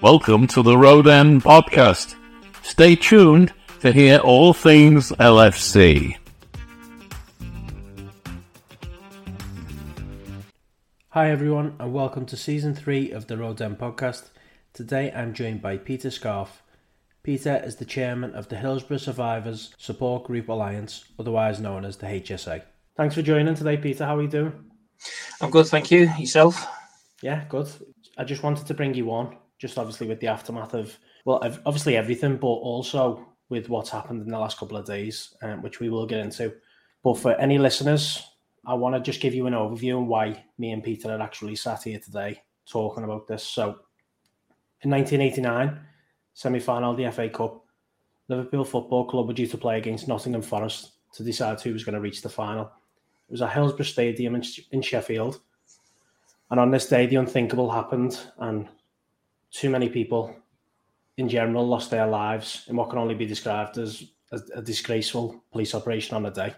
Welcome to the Road End podcast. Stay tuned to hear all things LFC. Hi, everyone, and welcome to season three of the Road End podcast. Today I'm joined by Peter Scarfe. Peter is the chairman of the Hillsborough Survivors Support Group Alliance, otherwise known as the HSA. Thanks for joining today, Peter. How are you doing? I'm good, thank you. Yourself? Yeah, good. I just wanted to bring you on, just obviously with the aftermath of, well, obviously everything, but also with what's happened in the last couple of days, um, which we will get into. But for any listeners, I want to just give you an overview on why me and Peter are actually sat here today talking about this. So, in 1989, semi final of the FA Cup, Liverpool Football Club were due to play against Nottingham Forest to decide who was going to reach the final. It was at Hillsborough Stadium in, in Sheffield. And on this day, the unthinkable happened, and too many people in general lost their lives in what can only be described as, a disgraceful police operation on the day.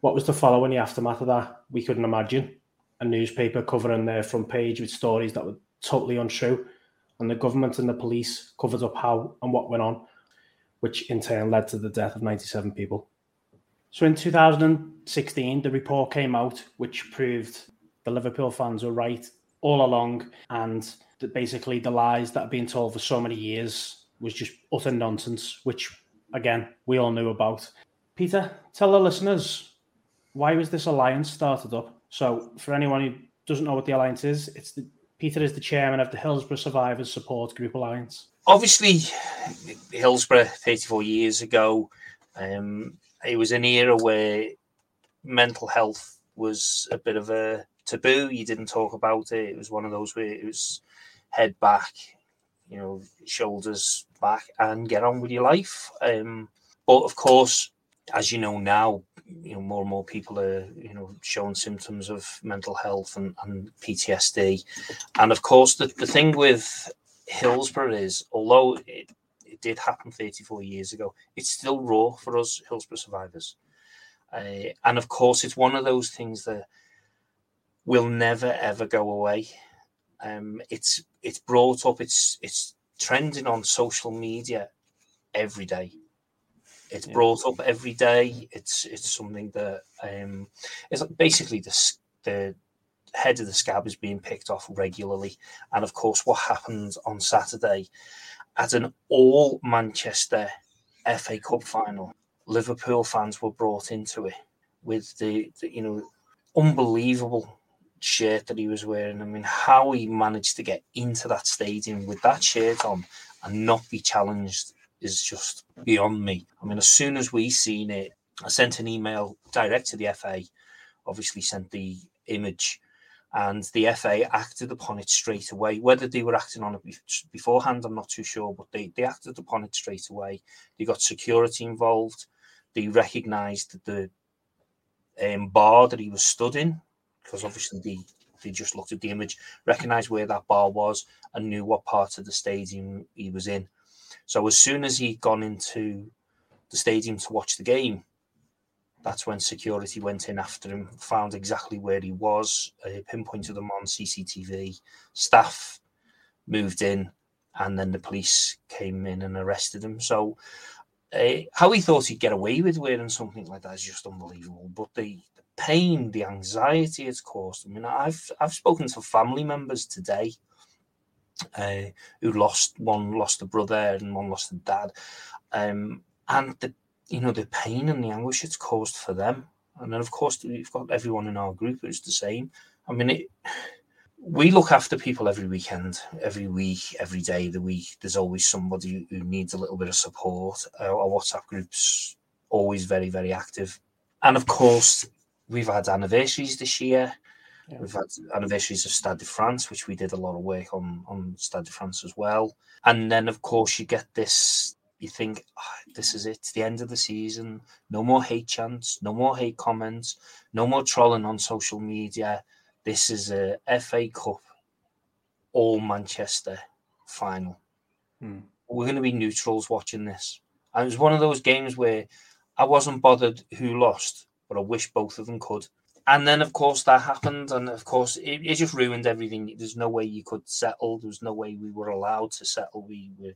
What was to follow in the aftermath of that, we couldn't imagine. A newspaper covering their front page with stories that were totally untrue, and the government and the police covered up how and what went on, which in turn led to the death of 97 people. So in 2016, the report came out which proved the Liverpool fans were right all along, and that basically the lies that have been told for so many years was just utter nonsense, which again we all knew about. Peter, tell the listeners why was this alliance started up? So for anyone who doesn't know what the alliance is, it's the Peter is the chairman of the Hillsborough Survivors Support Group Alliance. Obviously, Hillsborough 34 years ago, um, it was an era where mental health was a bit of a taboo. You didn't talk about it. It was one of those where it was head back, you know, shoulders back, and get on with your life. Um, but of course, as you know now, you know more and more people are you know showing symptoms of mental health and, and PTSD, and of course the, the thing with Hillsborough is although it, it did happen 34 years ago, it's still raw for us Hillsborough survivors, uh, and of course it's one of those things that will never ever go away. Um, it's it's brought up. It's it's trending on social media every day. It's yeah. brought up every day. It's it's something that um, it's basically the the head of the scab is being picked off regularly, and of course, what happened on Saturday at an all Manchester FA Cup final, Liverpool fans were brought into it with the, the you know unbelievable shirt that he was wearing. I mean, how he managed to get into that stadium with that shirt on and not be challenged is just beyond me. I mean, as soon as we seen it, I sent an email direct to the FA, obviously sent the image, and the FA acted upon it straight away. Whether they were acting on it beforehand, I'm not too sure, but they, they acted upon it straight away. They got security involved. They recognised the um, bar that he was stood in, because obviously they, they just looked at the image, recognised where that bar was, and knew what part of the stadium he was in. So as soon as he'd gone into the stadium to watch the game, that's when security went in after him, found exactly where he was, uh, pinpointed him on CCTV. Staff moved in, and then the police came in and arrested him. So, uh, how he thought he'd get away with wearing something like that is just unbelievable. But the, the pain, the anxiety it's caused. I mean, I've I've spoken to family members today uh, who lost one lost a brother and one lost a dad, um, and the you know the pain and the anguish it's caused for them. And then of course we've got everyone in our group who's the same. I mean, it, we look after people every weekend, every week, every day of the week. There's always somebody who needs a little bit of support. Our WhatsApp groups always very very active, and of course we've had anniversaries this year. Yeah. We've had anniversaries of Stade de France, which we did a lot of work on on Stade de France as well. And then, of course, you get this. You think oh, this is it. It's the end of the season. No more hate chants. No more hate comments. No more trolling on social media. This is a FA Cup, all Manchester final. Hmm. We're going to be neutrals watching this. And it was one of those games where I wasn't bothered who lost, but I wish both of them could. And then of course that happened and of course it, it, just ruined everything. There's no way you could settle. There's no way we were allowed to settle. We were you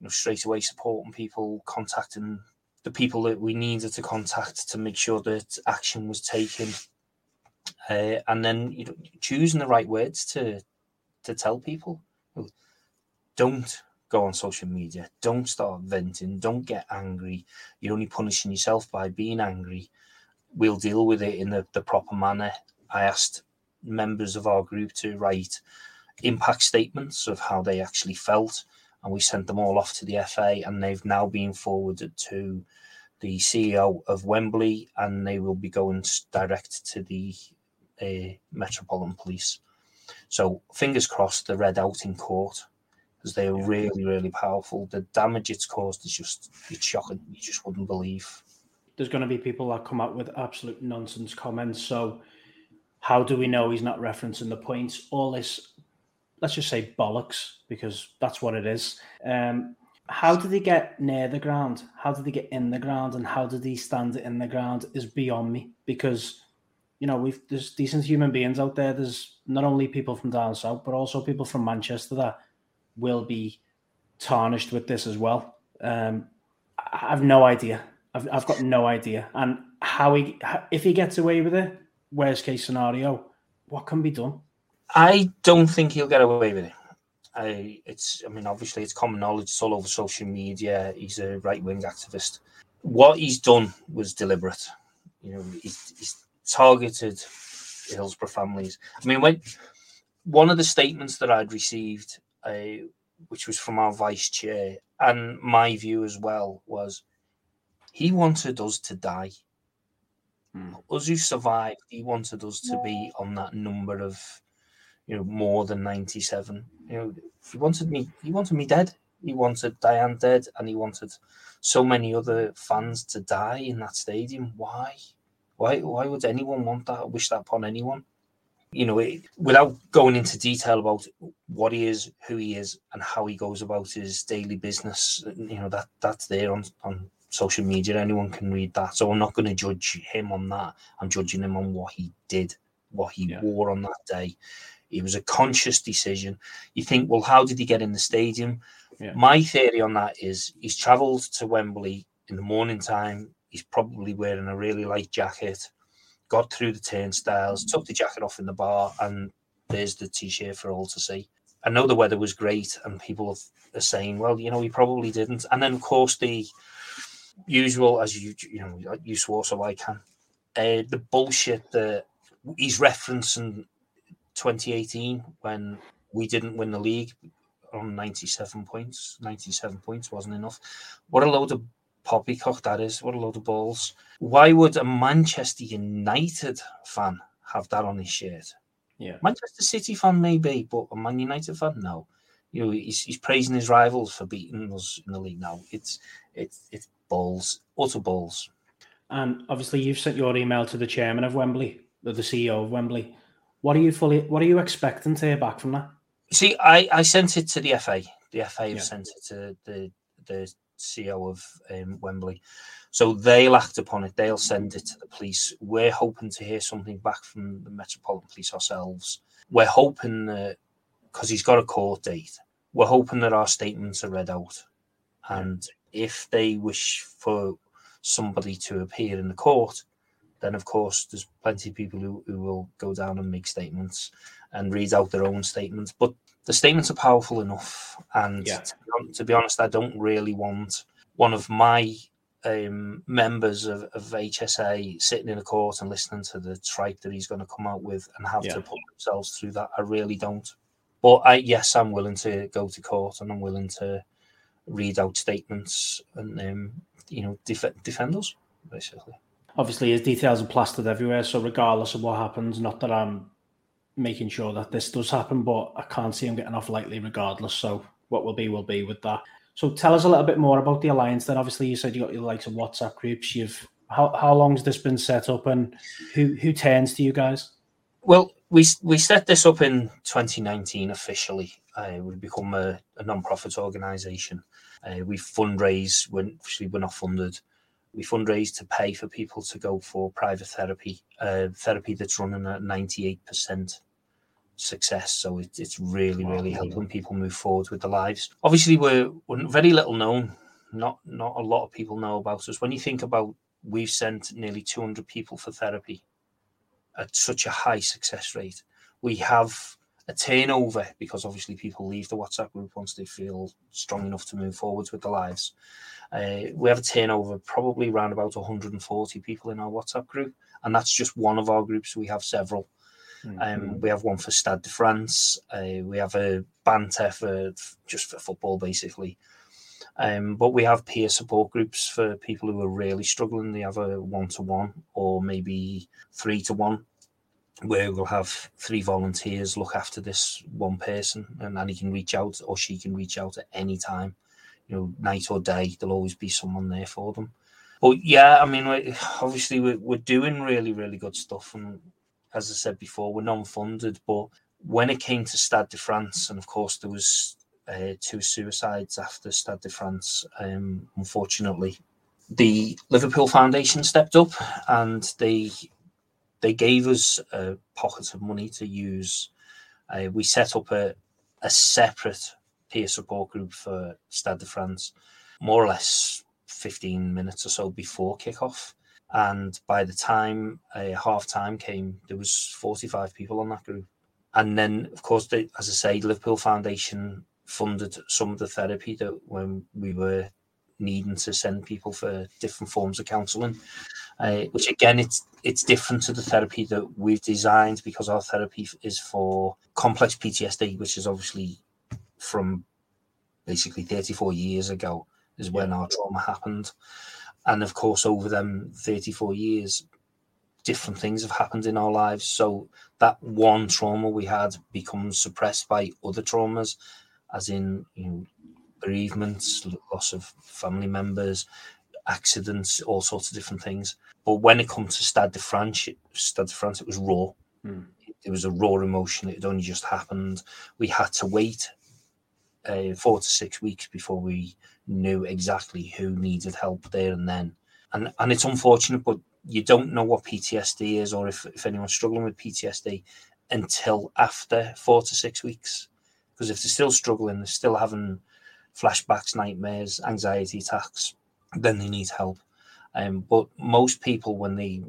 know straight away supporting people contacting the people that we needed to contact to make sure that action was taken. Uh, and then you know, choosing the right words to to tell people. Don't go on social media. Don't start venting. Don't get angry. You're only punishing yourself by being angry we'll deal with it in the, the proper manner. I asked members of our group to write impact statements of how they actually felt, and we sent them all off to the FA, and they've now been forwarded to the CEO of Wembley, and they will be going direct to the uh, Metropolitan Police. So fingers crossed, they're read out in court because they are yeah. really, really powerful. The damage it's caused is just it's shocking. You just wouldn't believe there's going to be people that come out with absolute nonsense comments. So, how do we know he's not referencing the points? All this, let's just say bollocks, because that's what it is. Um, how did he get near the ground? How did he get in the ground? And how did he stand in the ground is beyond me because, you know, we've there's decent human beings out there. There's not only people from down south, but also people from Manchester that will be tarnished with this as well. Um, I have no idea. I've, I've got no idea. And how he, if he gets away with it, worst case scenario, what can be done? I don't think he'll get away with it. I, it's, I mean, obviously it's common knowledge. It's all over social media. He's a right wing activist. What he's done was deliberate. You know, he's, he's targeted Hillsborough families. I mean, when one of the statements that I'd received, uh, which was from our vice chair, and my view as well, was he wanted us to die. Hmm. Us who survived, he wanted us to be on that number of, you know, more than ninety-seven. You know, he wanted me. He wanted me dead. He wanted Diane dead, and he wanted so many other fans to die in that stadium. Why? Why? Why would anyone want that? Wish that upon anyone? You know, it, without going into detail about what he is, who he is, and how he goes about his daily business. You know that that's there on on social media. Anyone can read that. So I'm not going to judge him on that. I'm judging him on what he did, what he yeah. wore on that day. It was a conscious decision. You think, well, how did he get in the stadium? Yeah. My theory on that is he's travelled to Wembley in the morning time. He's probably wearing a really light jacket, got through the turnstiles, took the jacket off in the bar, and there's the t shirt for all to see. I know the weather was great, and people are saying, well, you know, he probably didn't. And then, of course, the usual as you you know you swore so I can. Uh, the bullshit that he's referencing 2018 when we didn't win the league on 97 points. 97 points wasn't enough. What a load of poppycock that is. What a load of balls. Why would a Manchester United fan have that on his shirt? Yeah. Manchester City fan maybe, but a Man United fan, no. You know, he's, he's praising his rivals for beating us in the league now. It's it's it's balls, utter balls. And obviously, you've sent your email to the chairman of Wembley, the CEO of Wembley. What are you fully? What are you expecting to hear back from that? See, I, I sent it to the FA. The FA have yeah. sent it to the the CEO of um, Wembley, so they'll act upon it. They'll send it to the police. We're hoping to hear something back from the Metropolitan Police ourselves. We're hoping that because he's got a court date, we're hoping that our statements are read out, and if they wish for somebody to appear in the court, then of course there's plenty of people who, who will go down and make statements and read out their own statements. But the statements are powerful enough. And Yeah. to, be, to be honest, I don't really want one of my um, members of, of HSA sitting in a court and listening to the tripe that he's going to come out with and have Yeah. to put themselves through that. I really don't. But I, yes, I'm willing to go to court and I'm willing to read out statements and um, you know def- defend us basically. Obviously, his details are plastered everywhere. So regardless of what happens, not that I'm making sure that this does happen, but I can't see him getting off lightly regardless. So what will be will be with that. So tell us a little bit more about the alliance. Then obviously you said you got your likes of WhatsApp groups. You've how how long's this been set up, and who who turns to you guys? Well, we we set this up in 2019 officially. Uh, we become a, a non-profit organisation. Uh, we fundraise when actually we're not funded. We fundraise to pay for people to go for private therapy, uh, therapy that's running at 98% success. So it, it's really, really helping people move forward with their lives. Obviously, we're, we're very little known. Not not a lot of people know about us. When you think about, we've sent nearly 200 people for therapy at such a high success rate. We have a turnover because obviously people leave the WhatsApp group once they feel strong enough to move forwards with their lives. Uh, we have a turnover probably around about 140 people in our WhatsApp group, and that's just one of our groups. We have several. Um, we have one for Stade de France. Uh, we have a banter for just for football, basically. Um, but we have peer support groups for people who are really struggling. They have a one to one or maybe three to one, where we'll have three volunteers look after this one person, and then he can reach out or she can reach out at any time, you know, night or day. There'll always be someone there for them. But yeah, I mean, obviously we're, we're doing really, really good stuff, and as I said before, we're non-funded. But when it came to Stade de France, and of course there was uh, two suicides after Stade de France. Um, unfortunately, the Liverpool Foundation stepped up and they they gave us a pocket of money to use. Uh, we set up a, a separate peer support group for Stade de France, more or less 15 minutes or so before kickoff. And by the time uh, half time came, there was 45 people on that group. And then, of course, as I say, Liverpool Foundation funded some of the therapy that when we were needing to send people for different forms of counselling, uh, which again, it's it's different to the therapy that we've designed because our therapy is for complex PTSD, which is obviously from basically 34 years ago is when our trauma happened. And of course, over them 34 years, different things have happened in our lives. So that one trauma we had becomes suppressed by other traumas, as in you know, bereavements, loss of family members, accidents, all sorts of different things. But when it comes to Stade de France, Stade de France, it was raw. It was a raw emotion. It had only just happened. We had to wait uh, four to six weeks before we knew exactly who needed help there and then. And and it's unfortunate, but you don't know what PTSD is or if, if anyone's struggling with PTSD until after four to six weeks. Because if they're still struggling, they're still having flashbacks, nightmares, anxiety attacks, then they need help. Um, but most people, when they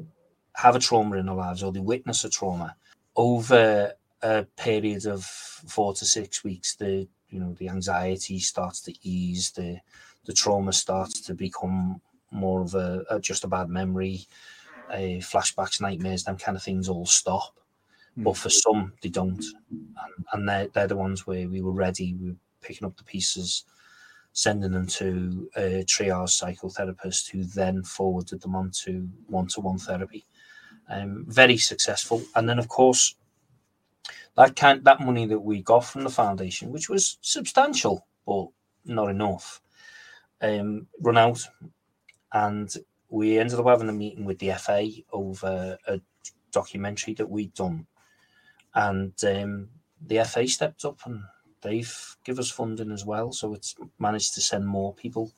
have a trauma in their lives or they witness a trauma, over a period of four to six weeks, the you know the anxiety starts to ease, the the trauma starts to become more of a, a just a bad memory, uh, flashbacks, nightmares, them kind of things all stop. But for some, they don't, and, and they're they're the ones where we were ready. We were picking up the pieces, sending them to a triage psychotherapist, who then forwarded them on to one-to-one therapy. Um, very successful, and then of course that kind that money that we got from the foundation, which was substantial but not enough, um, run out, and we ended up having a meeting with the FA over a documentary that we'd done, and um, the FA stepped up and they've give us funding as well, so it's managed to send more people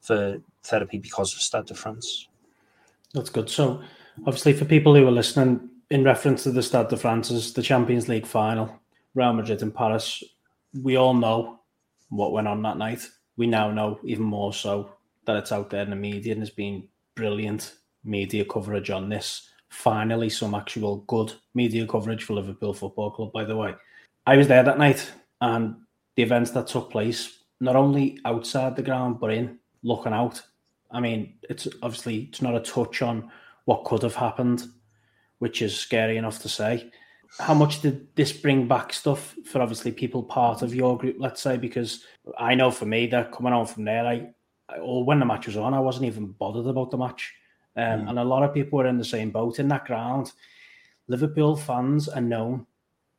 for therapy because of Stade de France. That's good. So, obviously, for people who are listening, in reference to the Stade de France, the Champions League final, Real Madrid and Paris, we all know what went on that night. We now know even more so that it's out there in the media and there's been brilliant media coverage on this. Finally, some actual good media coverage for Liverpool Football Club, by the way. I was there that night, and the events that took place, not only outside the ground, but in, looking out. I mean, it's obviously it's not a touch on what could have happened, which is scary enough to say. How much did this bring back stuff for obviously people part of your group, let's say? Because I know for me that coming on from there, I, or oh, when the match was on, I wasn't even bothered about the match. Um, mm. And a lot of people were in the same boat in that ground. Liverpool fans are known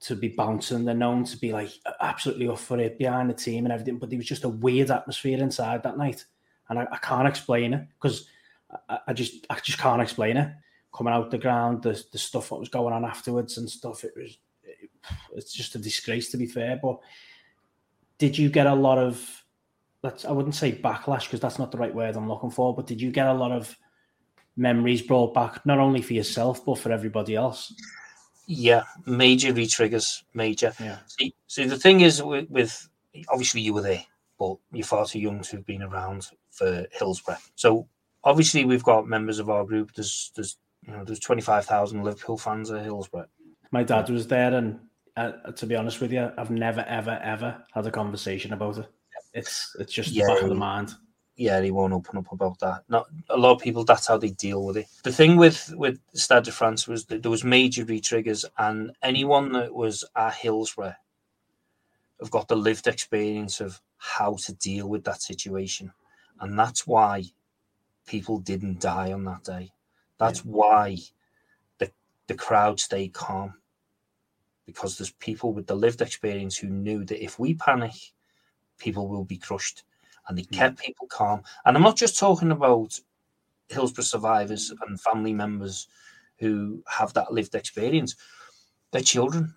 to be bouncing. They're known to be like absolutely up for it behind the team and everything. But there was just a weird atmosphere inside that night, and I, I can't explain it because I, I, just I just can't explain it. Coming out the ground, the the stuff that was going on afterwards and stuff. It was it, it's just a disgrace to be fair. But did you get a lot of? Let's I wouldn't say backlash because that's not the right word I'm looking for. But did you get a lot of memories brought back, not only for yourself but for everybody else? Yeah, major retriggers, major. Yeah. See, see, the thing is with, with obviously you were there, but you're far too young to have been around for Hillsborough. So obviously we've got members of our group. There's there's you know there's twenty five thousand Liverpool fans at Hillsborough. My dad was there, and uh, to be honest with you, I've never ever ever had a conversation about it. It's it's just yeah, back of the mind yeah, he won't open up about that. Not a lot of people. That's how they deal with it. The thing with with Stade de France was that there was major re-triggers, and anyone that was at Hillsborough have got the lived experience of how to deal with that situation, and that's why people didn't die on that day. That's yeah. why the the crowd stayed calm because there's people with the lived experience who knew that if we panic, people will be crushed and they kept people calm. And I'm not just talking about Hillsborough survivors and family members who have that lived experience, their children,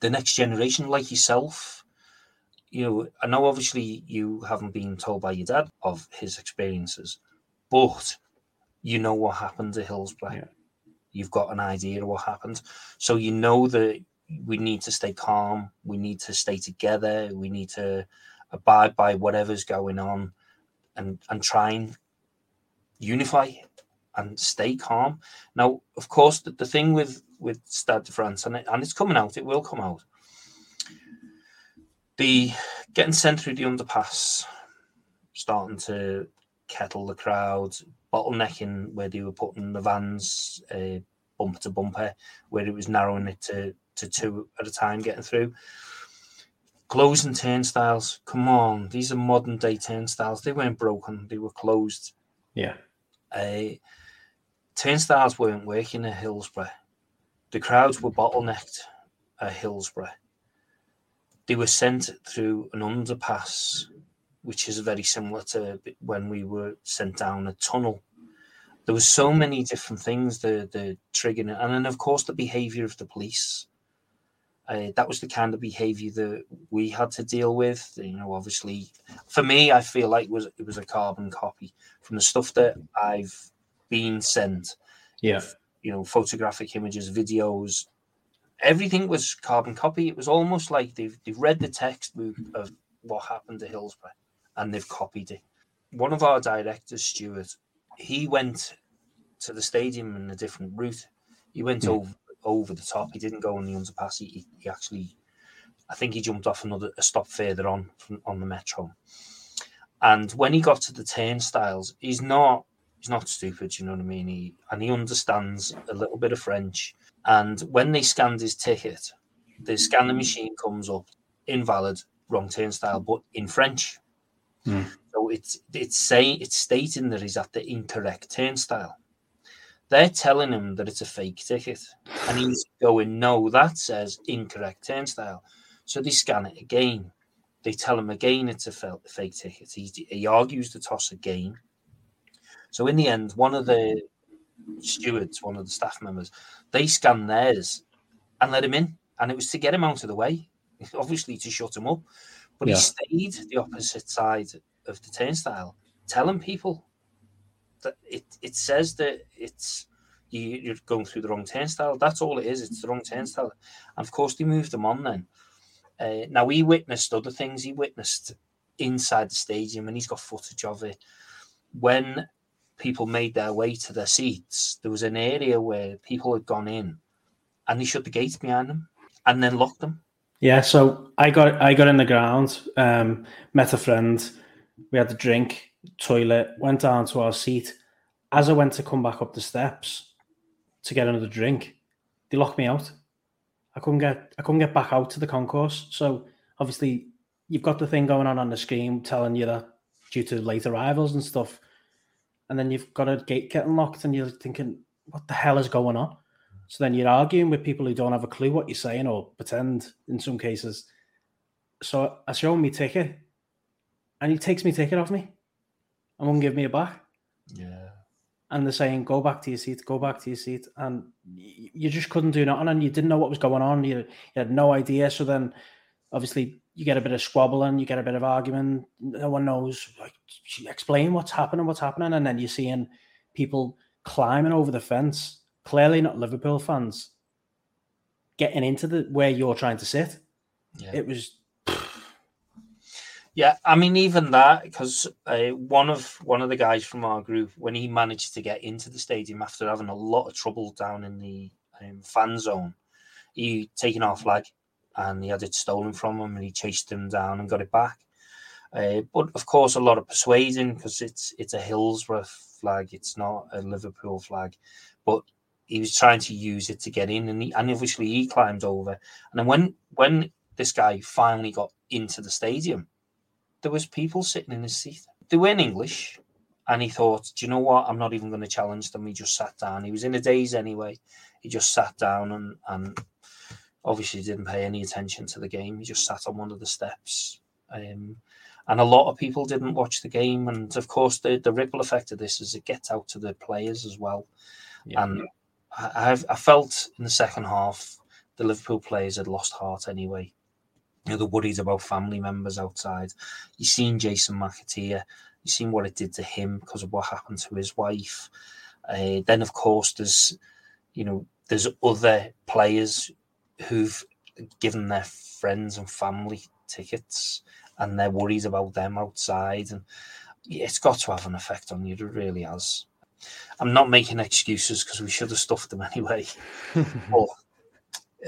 the next generation, like yourself. You know, I know obviously you haven't been told by your dad of his experiences, but you know what happened to Hillsborough. Yeah. You've got an idea of what happened. So you know that we need to stay calm, we need to stay together, we need to abide by whatever's going on and and try and unify and stay calm. Now, of course, the, the thing with with Stade de France, and, it, and it's coming out, it will come out. The getting sent through the underpass, starting to kettle the crowd, bottlenecking where they were putting the vans uh, bumper to bumper, where it was narrowing it to, to two at a time getting through. Closing turnstiles. Come on, these are modern day turnstiles. They weren't broken, they were closed. Yeah. Uh, turnstiles weren't working at Hillsborough. The crowds were bottlenecked at Hillsborough. They were sent through an underpass, which is very similar to when we were sent down a tunnel. There were so many different things, the the triggering, and then of course the behaviour of the police. Uh, that was the kind of behaviour that we had to deal with. You know, obviously, for me, I feel like it was it was a carbon copy from the stuff that I've been sent. Yeah, you know, photographic images, videos, everything was carbon copy. It was almost like they've they've read the textbook of what happened to Hillsborough and they've copied it. One of our directors, Stuart, he went to the stadium in a different route. He went mm. over over the top. He didn't go on the underpass. He, he actually, I think he jumped off another a stop further on from, on the metro. And when he got to the turnstiles, he's not he's not stupid. You know what I mean? He and he understands a little bit of French. And when they scanned his ticket, the scanner machine comes up invalid, wrong turnstile, but in French. Mm. So it's it's saying it's stating that he's at the incorrect turnstile. They're telling him that it's a fake ticket, and he's going, "No, that says incorrect turnstile." So they scan it again. They tell him again it's a fake ticket. He, he argues the toss again. So in the end, one of the stewards, one of the staff members, they scan theirs and let him in, and it was to get him out of the way, obviously to shut him up. But yeah. he stayed the opposite side of the turnstile, telling people it, it says that it's you, you're going through the wrong turnstile. That's all it is. It's the wrong turnstile. And of course, they moved them on then. Uh, now, he witnessed other things. He witnessed inside the stadium, and he's got footage of it. When people made their way to their seats, there was an area where people had gone in, and they shut the gates behind them and then locked them. Yeah, so I got I got in the ground, um, met a friend, we had a drink, toilet, went down to our seat. As I went to come back up the steps to get another drink, they locked me out. I couldn't get I couldn't get back out to the concourse. So obviously you've got the thing going on on the screen telling you that due to late arrivals and stuff, and then you've got a gate getting locked, and you're thinking, what the hell is going on? So then you're arguing with people who don't have a clue what you're saying or pretend in some cases. So I show him my ticket, and he takes me ticket off me and won't give me a back. Yeah. And they're saying, "Go back to your seat, go back to your seat," and you just couldn't do nothing, and you didn't know what was going on. You, you had no idea. So then, obviously, you get a bit of squabbling, you get a bit of argument. No one knows. Like, explain what's happening, what's happening, and then you're seeing people climbing over the fence. Clearly, not Liverpool fans getting into the where you're trying to sit. Yeah. It was Yeah, I mean even that because uh, one of one of the guys from our group when he managed to get into the stadium after having a lot of trouble down in the um, fan zone, he taken our flag and he had it stolen from him and he chased him down and got it back. Uh, but of course, a lot of persuading because it's it's a Hillsborough flag, it's not a Liverpool flag. But he was trying to use it to get in, and, he, and obviously he climbed over. And then when when this guy finally got into the stadium, there was people sitting in his seat. They weren't English, and he thought, "Do you know what? I'm not even going to challenge them." He just sat down. He was in a daze anyway. He just sat down and and obviously didn't pay any attention to the game. He just sat on one of the steps. Um, and a lot of people didn't watch the game. And of course, the, the ripple effect of this is it gets out to the players as well. Yeah. And I, I felt in the second half the Liverpool players had lost heart anyway. You know, the worries about family members outside. You've seen Jason McAteer. You've seen what it did to him because of what happened to his wife. Uh, then, of course, there's, you know, there's other players who've given their friends and family tickets and they're worried about them outside. And it's got to have an effect on you. It really has. I'm not making excuses because we should have stuffed them anyway. but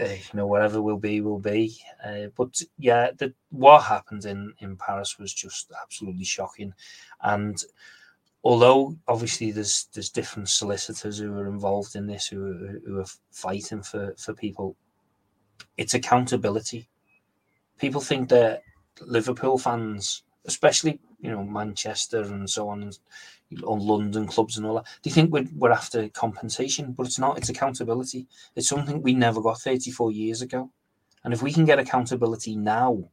uh, you know, whatever will be, will be. Uh, but yeah, the, what happened in in Paris was just absolutely shocking. And although obviously there's there's different solicitors who are involved in this, who are, who are fighting for for people, it's accountability. People think that Liverpool fans, especially you know Manchester and so on, on London clubs and all that, Do you think we're, we're after compensation, but it's not. It's accountability. It's something we never got 34 years ago, and if we can get accountability now,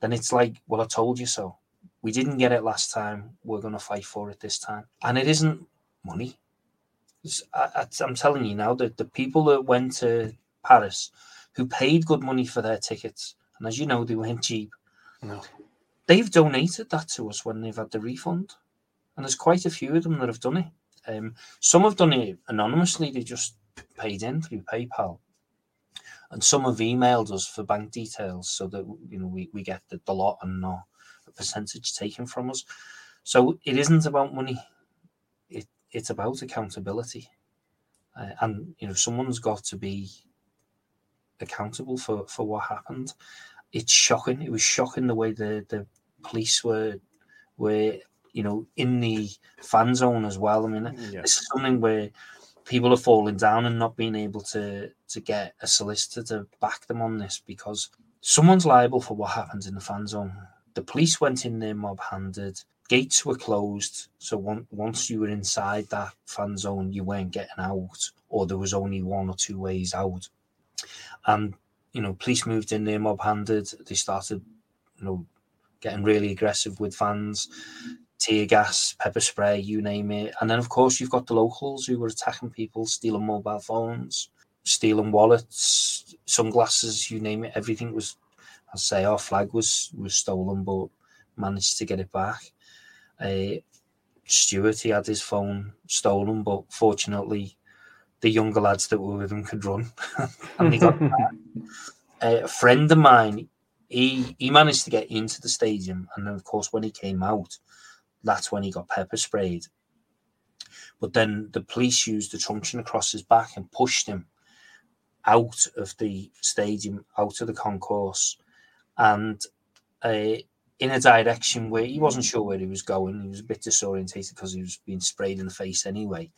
then it's like, well, I told you so. We didn't get it last time. We're going to fight for it this time, and it isn't money. It's- I, I'm telling you now that the people that went to Paris, who paid good money for their tickets, and as you know, they weren't cheap no. They've donated that to us when they've had the refund, and there's quite a few of them that have done it. Um, some have done it anonymously; they just paid in through PayPal, and some have emailed us for bank details so that you know we, we get the, the lot and not a percentage taken from us. So it isn't about money; it it's about accountability, uh, and you know someone's got to be accountable for for what happened it's shocking. It was shocking the way the the police were were you know in the fan zone as well. I mean, Yeah. this is something where people are falling down and not being able to to get a solicitor to back them on this because someone's liable for what happens in the fan zone. The police went in there mob handed. Gates were closed, so one, once you were inside that fan zone, you weren't getting out, or there was only one or two ways out. And you know, police moved in there mob handed. They started, you know, getting really aggressive with fans, tear gas, pepper spray, you name it. And then, of course, you've got the locals who were attacking people, stealing mobile phones, stealing wallets, sunglasses, you name it. Everything was, I'd say, our flag was was stolen, but managed to get it back. Uh, Stuart, he had his phone stolen, but fortunately, the younger lads that were with him could run, and they got. A friend of mine, he he managed to get into the stadium, and then of course when he came out, that's when he got pepper sprayed. But then the police used the truncheon across his back and pushed him out of the stadium, out of the concourse, and uh, in a direction where he wasn't sure where he was going. He was a bit disorientated because he was being sprayed in the face anyway.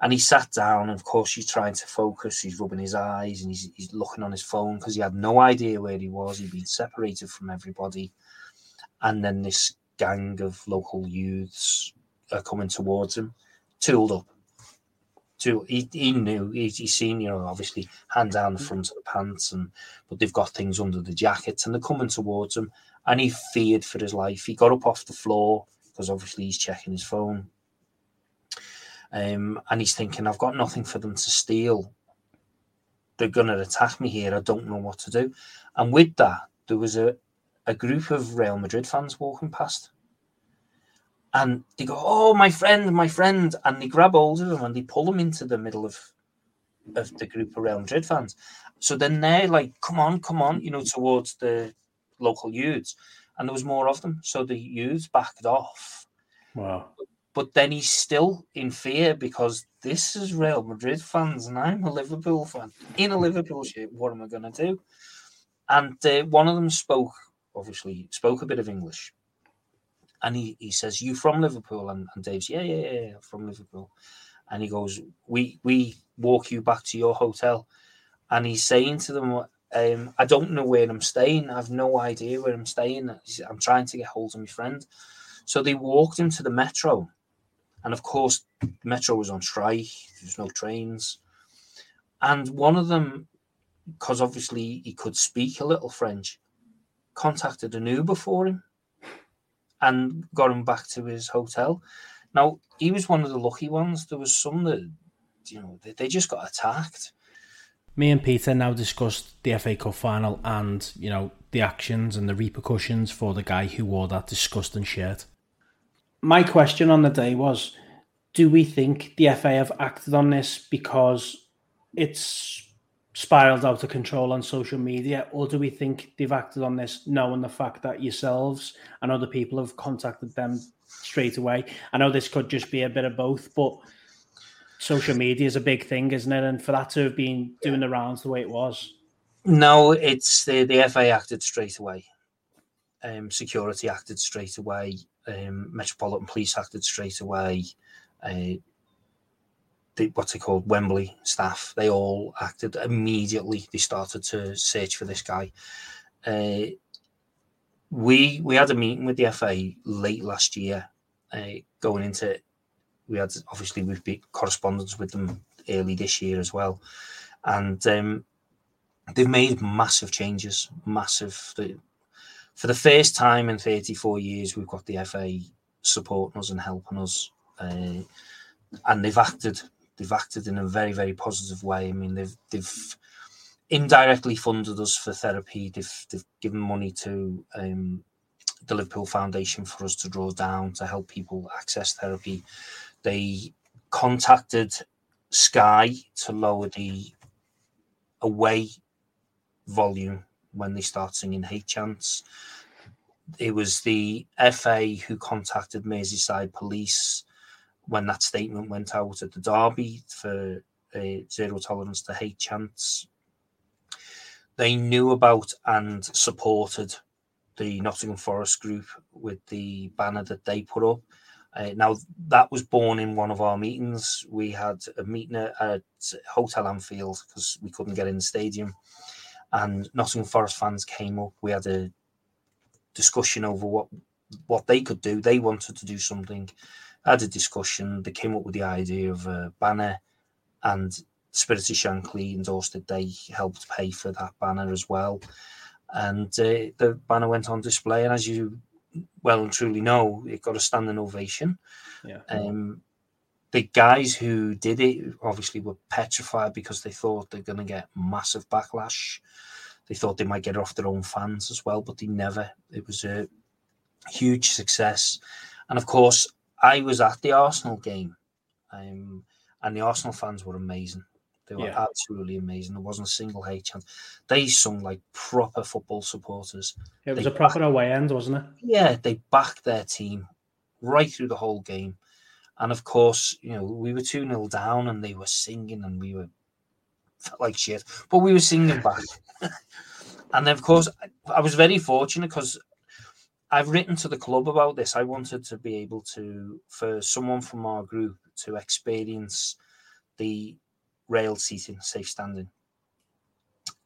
And he sat down, and of course, he's trying to focus. He's rubbing his eyes and he's, he's looking on his phone because he had no idea where he was. He'd been separated from everybody. And then this gang of local youths are coming towards him, tooled up. To, he, he knew he, he's seen you know obviously hand down the front of the pants and but they've got things under the jackets and they're coming towards him and he feared for his life he got up off the floor because obviously he's checking his phone um, and he's thinking, I've got nothing for them to steal. They're going to attack me here. I don't know what to do. And with that, there was a, a group of Real Madrid fans walking past. And they go, Oh, my friend, my friend. And they grab hold of him and they pull him into the middle of, of the group of Real Madrid fans. So then they're like, Come on, come on, you know, towards the local youths. And there was more of them. So the youths backed off. Wow but then he's still in fear because this is Real Madrid fans and I'm a Liverpool fan in a Liverpool shirt. What am I going to do? And uh, one of them spoke, obviously, spoke a bit of English. And he, he says, You from Liverpool? And, and Dave's, Yeah, yeah, yeah, from Liverpool. And he goes, We we walk you back to your hotel. And he's saying to them, um, I don't know where I'm staying. I have no idea where I'm staying. I'm trying to get hold of my friend. So they walked him to the metro and of course, Metro was on strike, there's no trains. And one of them, because obviously he could speak a little French, contacted an Uber for him and got him back to his hotel. Now, he was one of the lucky ones. There was some that, you know, they, they just got attacked. Me and Peter now discussed the FA Cup final and, you know, the actions and the repercussions for the guy who wore that disgusting shirt my question on the day was do we think the FA have acted on this because it's spiraled out of control on social media, or do we think they've acted on this knowing the fact that yourselves and other people have contacted them straight away? I know this could just be a bit of both, but social media is a big thing, isn't it? And for that to have been doing the rounds the way it was. No, it's the, the FA acted straight away. Um, security acted straight away um, Metropolitan Police acted straight away. Uh, the, what's it called? Wembley staff. They all acted immediately. They started to search for this guy. Uh, we we had a meeting with the FA late last year, uh, going into. We had obviously we've been correspondence with them early this year as well, and um, they've made massive changes. Massive. For the first time in 34 years, we've got the FA supporting us and helping us, uh, and they've acted. They've acted in a very, very positive way. I mean, they've they've indirectly funded us for therapy. They've they've given money to um, the Liverpool Foundation for us to draw down to help people access therapy. They contacted Sky to lower the away volume when they start singing hate chants. It was the FA who contacted Merseyside Police when that statement went out at the Derby for uh, zero tolerance to hate chants. They knew about and supported the Nottingham Forest group with the banner that they put up. Uh, now that was born in one of our meetings. We had a meeting at, at Hotel Anfield because we couldn't get in the stadium, and Nottingham Forest fans came up. We had a discussion over what what they could do. They wanted to do something. Had a discussion. They came up with the idea of a banner, and Spirit of Shankly endorsed it. They helped pay for that banner as well, and uh, the banner went on display. And as you well and truly know, it got a standing ovation. Yeah. Um, the guys who did it obviously were petrified because they thought they're going to get massive backlash. They thought they might get off their own fans as well, but they never. It was a huge success. And of course, I was at the Arsenal game, um, and the Arsenal fans were amazing. They were yeah. absolutely amazing. There wasn't a single hate chant. They sung like proper football supporters. It was they a proper backed, away end, wasn't it? Yeah, they backed their team right through the whole game And of course, you know, we were 2 0 down and they were singing and we were felt like shit, but we were singing back. and then, of course, I, I was very fortunate because I've written to the club about this. I wanted to be able to, for someone from our group to experience the rail seating, safe standing.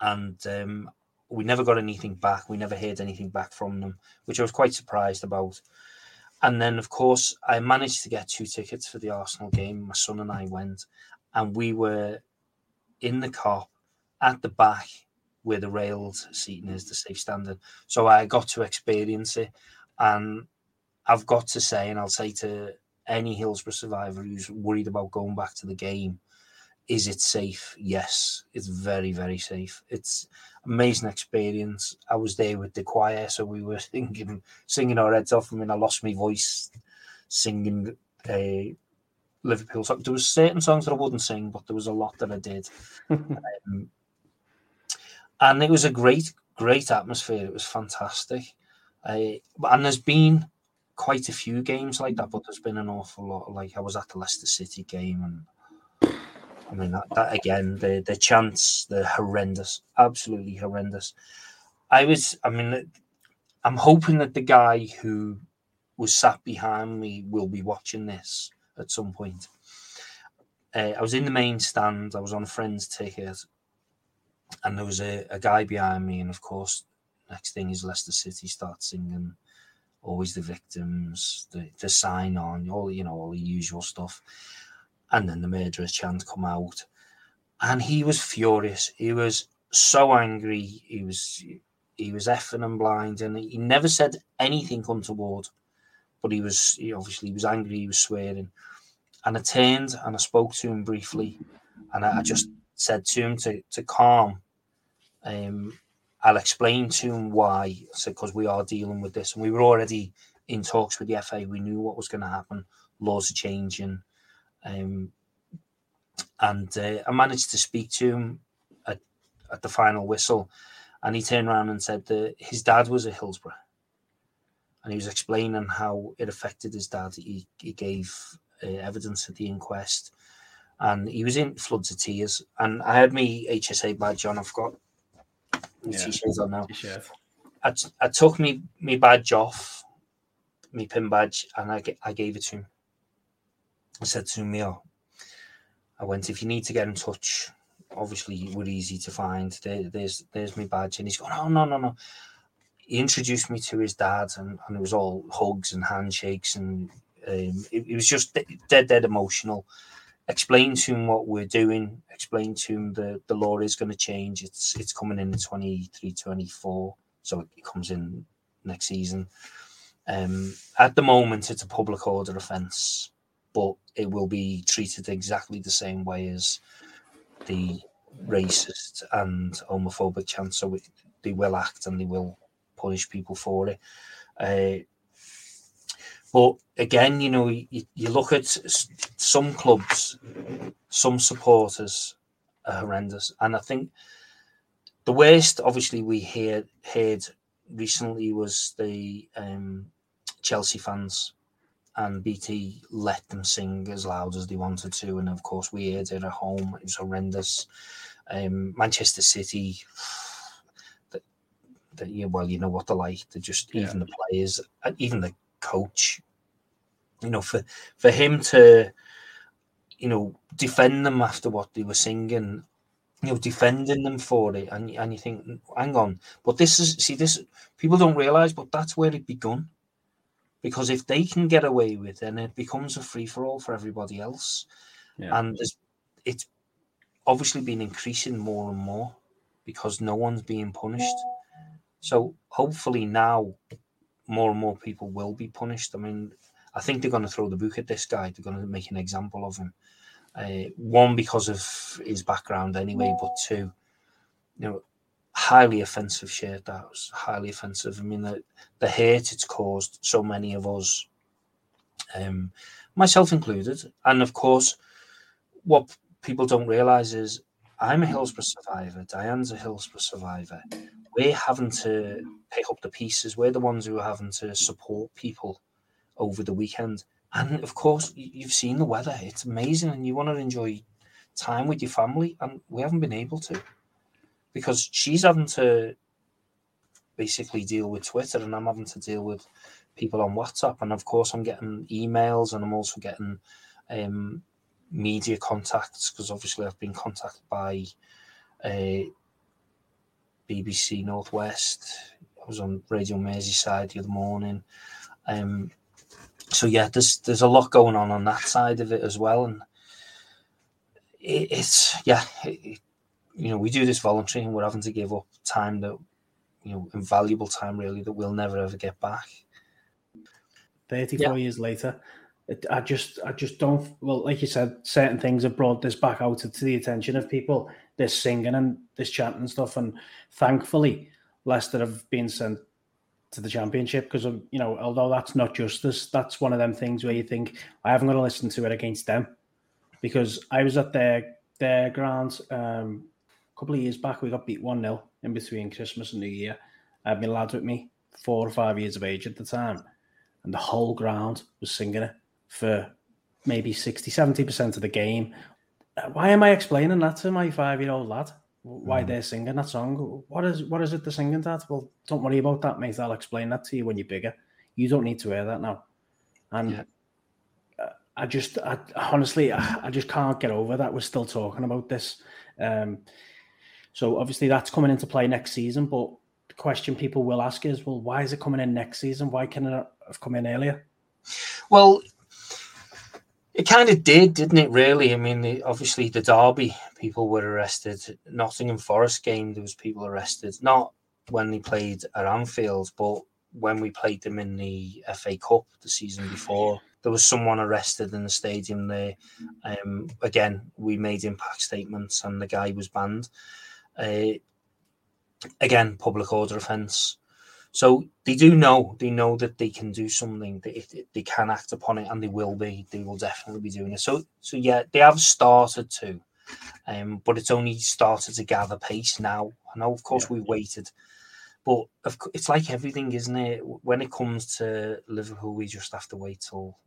And um, we never got anything back. We never heard anything back from them, which I was quite surprised about. And then, of course, I managed to get two tickets for the Arsenal game. My son and I went, and we were in the Kop at the back where the railed seating is, the safe standing. So I got to experience it. And I've got to say, and I'll say to any Hillsborough survivor who's worried about going back to the game, is it safe? Yes, it's very, very safe. It's amazing experience. I was there with the choir, so we were singing, singing our heads off. I mean, I lost my voice singing uh, Liverpool songs. There was certain songs that I wouldn't sing, but there was a lot that I did. um, and it was a great, great atmosphere. It was fantastic. Uh, and there's been quite a few games like that, but there's been an awful lot. Like I was at the Leicester City game and I mean, that, that again, the the chants, the horrendous, absolutely horrendous. I was, I mean, I'm hoping that the guy who was sat behind me will be watching this at some point. Uh, I was in the main stand. I was on a friend's ticket, and there was a, a guy behind me. And of course, next thing is Leicester City starts singing "Always the Victims," the, the sign on, all you know, all the usual stuff and then the murderous chant come out, and he was furious. He was so angry. He was he was effing and blind, and he never said anything untoward, but he was he obviously he was angry. He was swearing, and I turned and I spoke to him briefly, and I, I just said to him to to calm. Um, I'll explain to him why. Because we are dealing with this, and we were already in talks with the FA. We knew what was going to happen. Laws are changing. Um, and uh, I managed to speak to him at, at the final whistle, and he turned around and said that his dad was a Hillsborough, and he was explaining how it affected his dad. He, he gave uh, evidence at the inquest, and he was in floods of tears. And I had my HSA badge on. I've got yeah. t-shirts on now. I, I took me my badge off, my pin badge, and I, I gave it to him. I said to him, oh, I went, if you need to get in touch, obviously we're easy to find. There, there's there's my badge. And he's going, oh, no, no, no. He introduced me to his dad, and, and it was all hugs and handshakes. And um, it, it, was just dead, dead emotional. Explain to him what we're doing, explain to him the, the law is going to change. It's it's coming in 23, 24. So it comes in next season. Um, at the moment, it's a public order offence but it will be treated exactly the same way as the racist and homophobic chants. So they will act and they will punish people for it. Uh, but again, you know, you, you look at some clubs, some supporters are horrendous, and I think the worst, obviously, we heard heard recently was the um, Chelsea fans and BT let them sing as loud as they wanted to. And of course, we heard it at home. It was horrendous. Um, Manchester City, that, that yeah, well, you know what they're like. They're just yeah. even the players, uh, even the coach. You know, for for him to, you know, defend them after what they were singing, you know, defending them for it, and and you think, hang on, but this is see this people don't realize, but that's where it begun because if they can get away with it, then it becomes a free for all for everybody else. Yeah. And it's obviously been increasing more and more because no one's being punished. So hopefully now more and more people will be punished. I mean, I think they're going to throw the book at this guy. They're going to make an example of him. Uh, one because of his background anyway, but two, you know, highly offensive shirt. That was highly offensive. I mean, the, the hate it's caused so many of us, um, myself included. And of course, what people don't realize is I'm a Hillsborough survivor. Diane's a Hillsborough survivor. We're having to pick up the pieces. We're the ones who are having to support people over the weekend. And of course, you've seen the weather; it's amazing, and you want to enjoy time with your family, and we haven't been able to because she's having to basically deal with Twitter, and I'm having to deal with people on WhatsApp, and of course, I'm getting emails, and I'm also getting um, media contacts because obviously I've been contacted by uh, BBC Northwest. I was on Radio Merseyside the other morning. Um, so yeah, there's there's a lot going on on that side of it as well, and it, it's yeah, it, you know, we do this voluntary, and we're having to give up time that you know, invaluable time really that we'll never ever get back. Thirty-four yeah. years later, it, I just, I just don't. Well, like you said, certain things have brought this back out to, to the attention of people. This singing and this chanting stuff, and thankfully, Leicester have been sent to the championship because you know, although that's not justice, that's one of them things where you think I haven't got to listen to it against them because I was at their their ground um, a couple of years back. We got beat one 0 in between Christmas and New Year. I had my lad with me, four or five years of age at the time, and the whole ground was singing it for maybe 60, 70% of the game. Uh, why am I explaining that to my five year old lad? Why mm. they're singing that song? What is what is it they're singing that? Well, don't worry about that, mate. I'll explain that to you when you're bigger. You don't need to hear that now. And yeah. Uh, I just, I, honestly, I, I, just can't get over that. We're still talking about this. Um, so obviously that's coming into play next season. But the question people will ask is, well, why is it coming in next season? Why can it have come in earlier? Well, it kind of did, didn't it? Really, I mean, the, obviously the Derby people were arrested. Nottingham Forest game, there was people arrested. Not when they played at Anfield, but when we played them in the FA Cup the season before. There was someone arrested in the stadium there. Um, again, we made impact statements, and the guy was banned. Uh, again, public order offence. So they do know they know that they can do something. They, they can act upon it, and they will be. They will definitely be doing it. So so yeah, they have started to, um, but it's only started to gather pace now. I know, of course, yeah. we waited, but it's like everything, isn't it? When it comes to Liverpool, we just have to wait till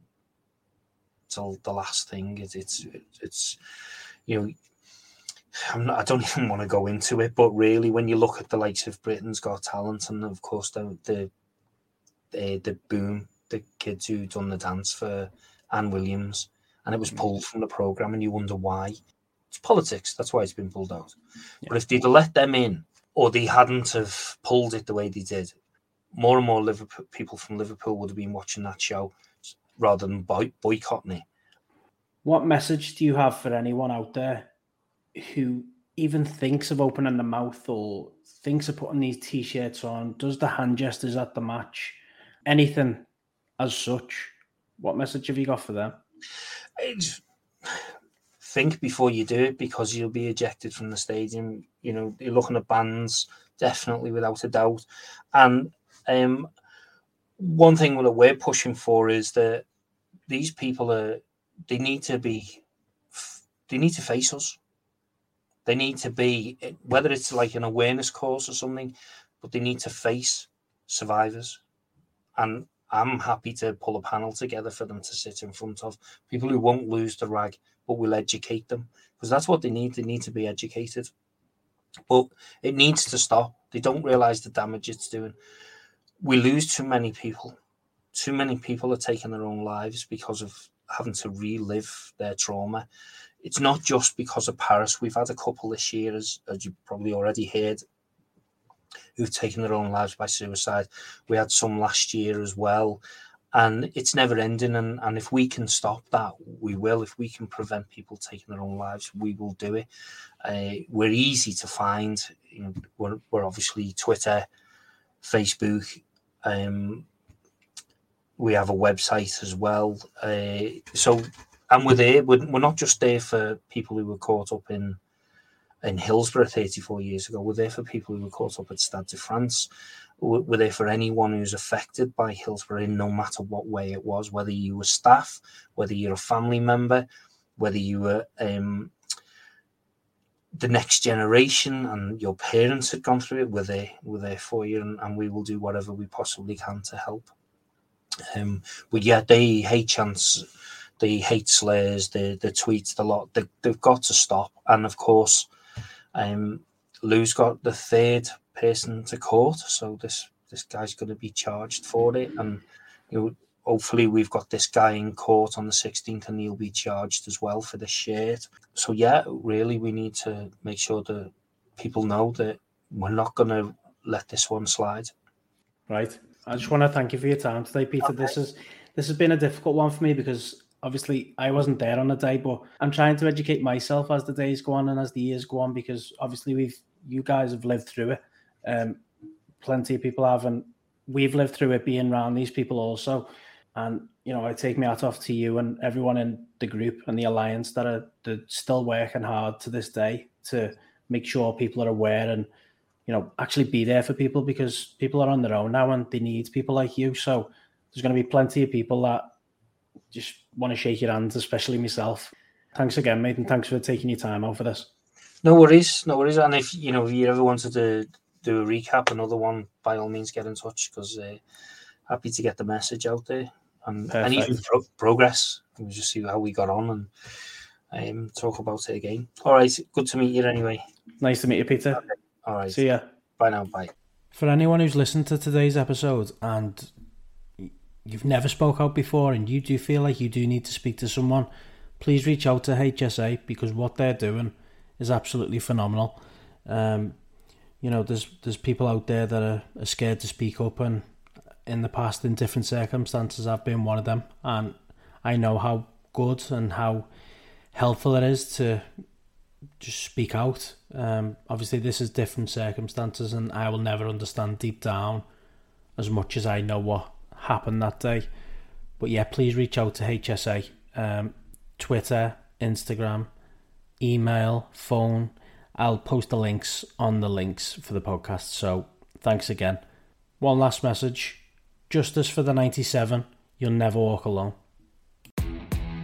till the last thing. It's it's it's you know not, i don't even want to go into it, but really, when you look at the likes of Britain's Got Talent, and of course the the the, the boom, the kids who done the dance for Anne Williams, and it was mm. pulled from the program, and you wonder why. It's politics. That's why it's been pulled out. Yeah. But if they'd have let them in, or they hadn't have pulled it the way they did, more and more Liverpool people from Liverpool would have been watching that show rather than boy- boycotting it. What message do you have for anyone out there who even thinks of opening the mouth or thinks of putting these t-shirts on, does the hand gestures at the match, anything as such, what message have you got for them? It's, think before you do it because you'll be ejected from the stadium. You know, you're looking at bans, definitely without a doubt. And um, one thing that we're pushing for is that these people are they need to be they need to face us they need to be, whether it's like an awareness course or something, but they need to face survivors. And I'm happy to pull a panel together for them to sit in front of people who won't lose the rag, but will educate them because that's what they need. They need to be educated. But it needs to stop. They don't realize the damage it's doing. We lose too many people. Too many people are taking their own lives because of having to relive their trauma it's not just because of Paris. We've had a couple this year, as, as you probably already heard, who've taken their own lives by suicide. We had some last year as well. And it's never ending. And, and if we can stop that, we will. If we can prevent people taking their own lives, we will do it. Uh, we're easy to find. You know, we're, we're obviously Twitter, Facebook. Um, we have a website as well. Uh, so and we're there. We're, we're not just there for people who were caught up in in Hillsborough 34 years ago. We're there for people who were caught up at Stade de France. We're, we're there for anyone who's affected by Hillsborough in no matter what way it was, whether you were staff, whether you're a family member, whether you were um, the next generation and your parents had gone through it. We're there. We're there for you, and, and we will do whatever we possibly can to help. Um, but yeah, they hate chants, they hate slurs, the the tweets, the lot. They, they've got to stop. And of course, um, Lou's got the third person to court, so this this guy's going to be charged for it, and you know, hopefully we've got this guy in court on the 16th, and he'll be charged as well for the shirt. So yeah, really, we need to make sure that people know that we're not going to let this one slide. Right. I just want to thank you for your time today, Peter. Okay. This is this has been a difficult one for me because obviously I wasn't there on the day, but I'm trying to educate myself as the days go on and as the years go on because obviously we've you guys have lived through it. Um, plenty of people have, and we've lived through it being around these people also. And you know, I take my hat off to you and everyone in the group and the alliance that are that still working hard to this day to make sure people are aware and you know actually be there for people because people are on their own now and they need people like you. So there's going to be plenty of people that just want to shake your hands, especially myself. Thanks again, mate, and thanks for taking your time out for this. No worries, no worries. And if you know if you ever wanted to do a recap, another one, by all means, get in touch because uh, happy to get the message out there and, and even pro- progress. We'll just see how we got on and um, talk about it again. All right, good to meet you anyway. Nice to meet you, Peter. Okay. All right, see ya. Bye now. Bye. For anyone who's listened to today's episode and you've never spoke out before and you do feel like you do need to speak to someone, please reach out to HSA because what they're doing is absolutely phenomenal. Um, you know, there's there's people out there that are, are scared to speak up, and in the past, in different circumstances, I've been one of them, and I know how good and how helpful it is to just speak out. Um, obviously, this is different circumstances, and I will never understand deep down as much as I know what happened that day. But yeah, please reach out to HSA, um, Twitter, Instagram, email, phone, I'll post the links on the links for the podcast. So thanks again. One last message justice for the 97. You'll never walk alone.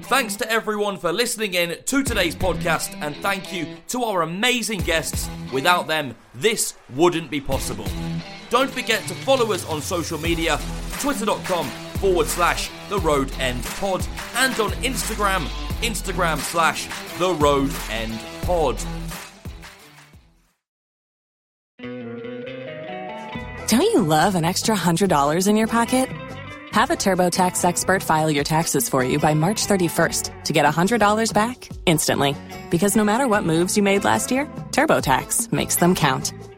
Thanks to everyone for listening in to today's podcast, and thank you to our amazing guests. Without them, this wouldn't be possible. Don't forget to follow us on social media twitter.com forward slash the road end pod and on Instagram, Instagram slash the road end pod. Don't you love an extra $100 in your pocket? Have a TurboTax expert file your taxes for you by March 31st to get $100 back instantly. Because no matter what moves you made last year, TurboTax makes them count.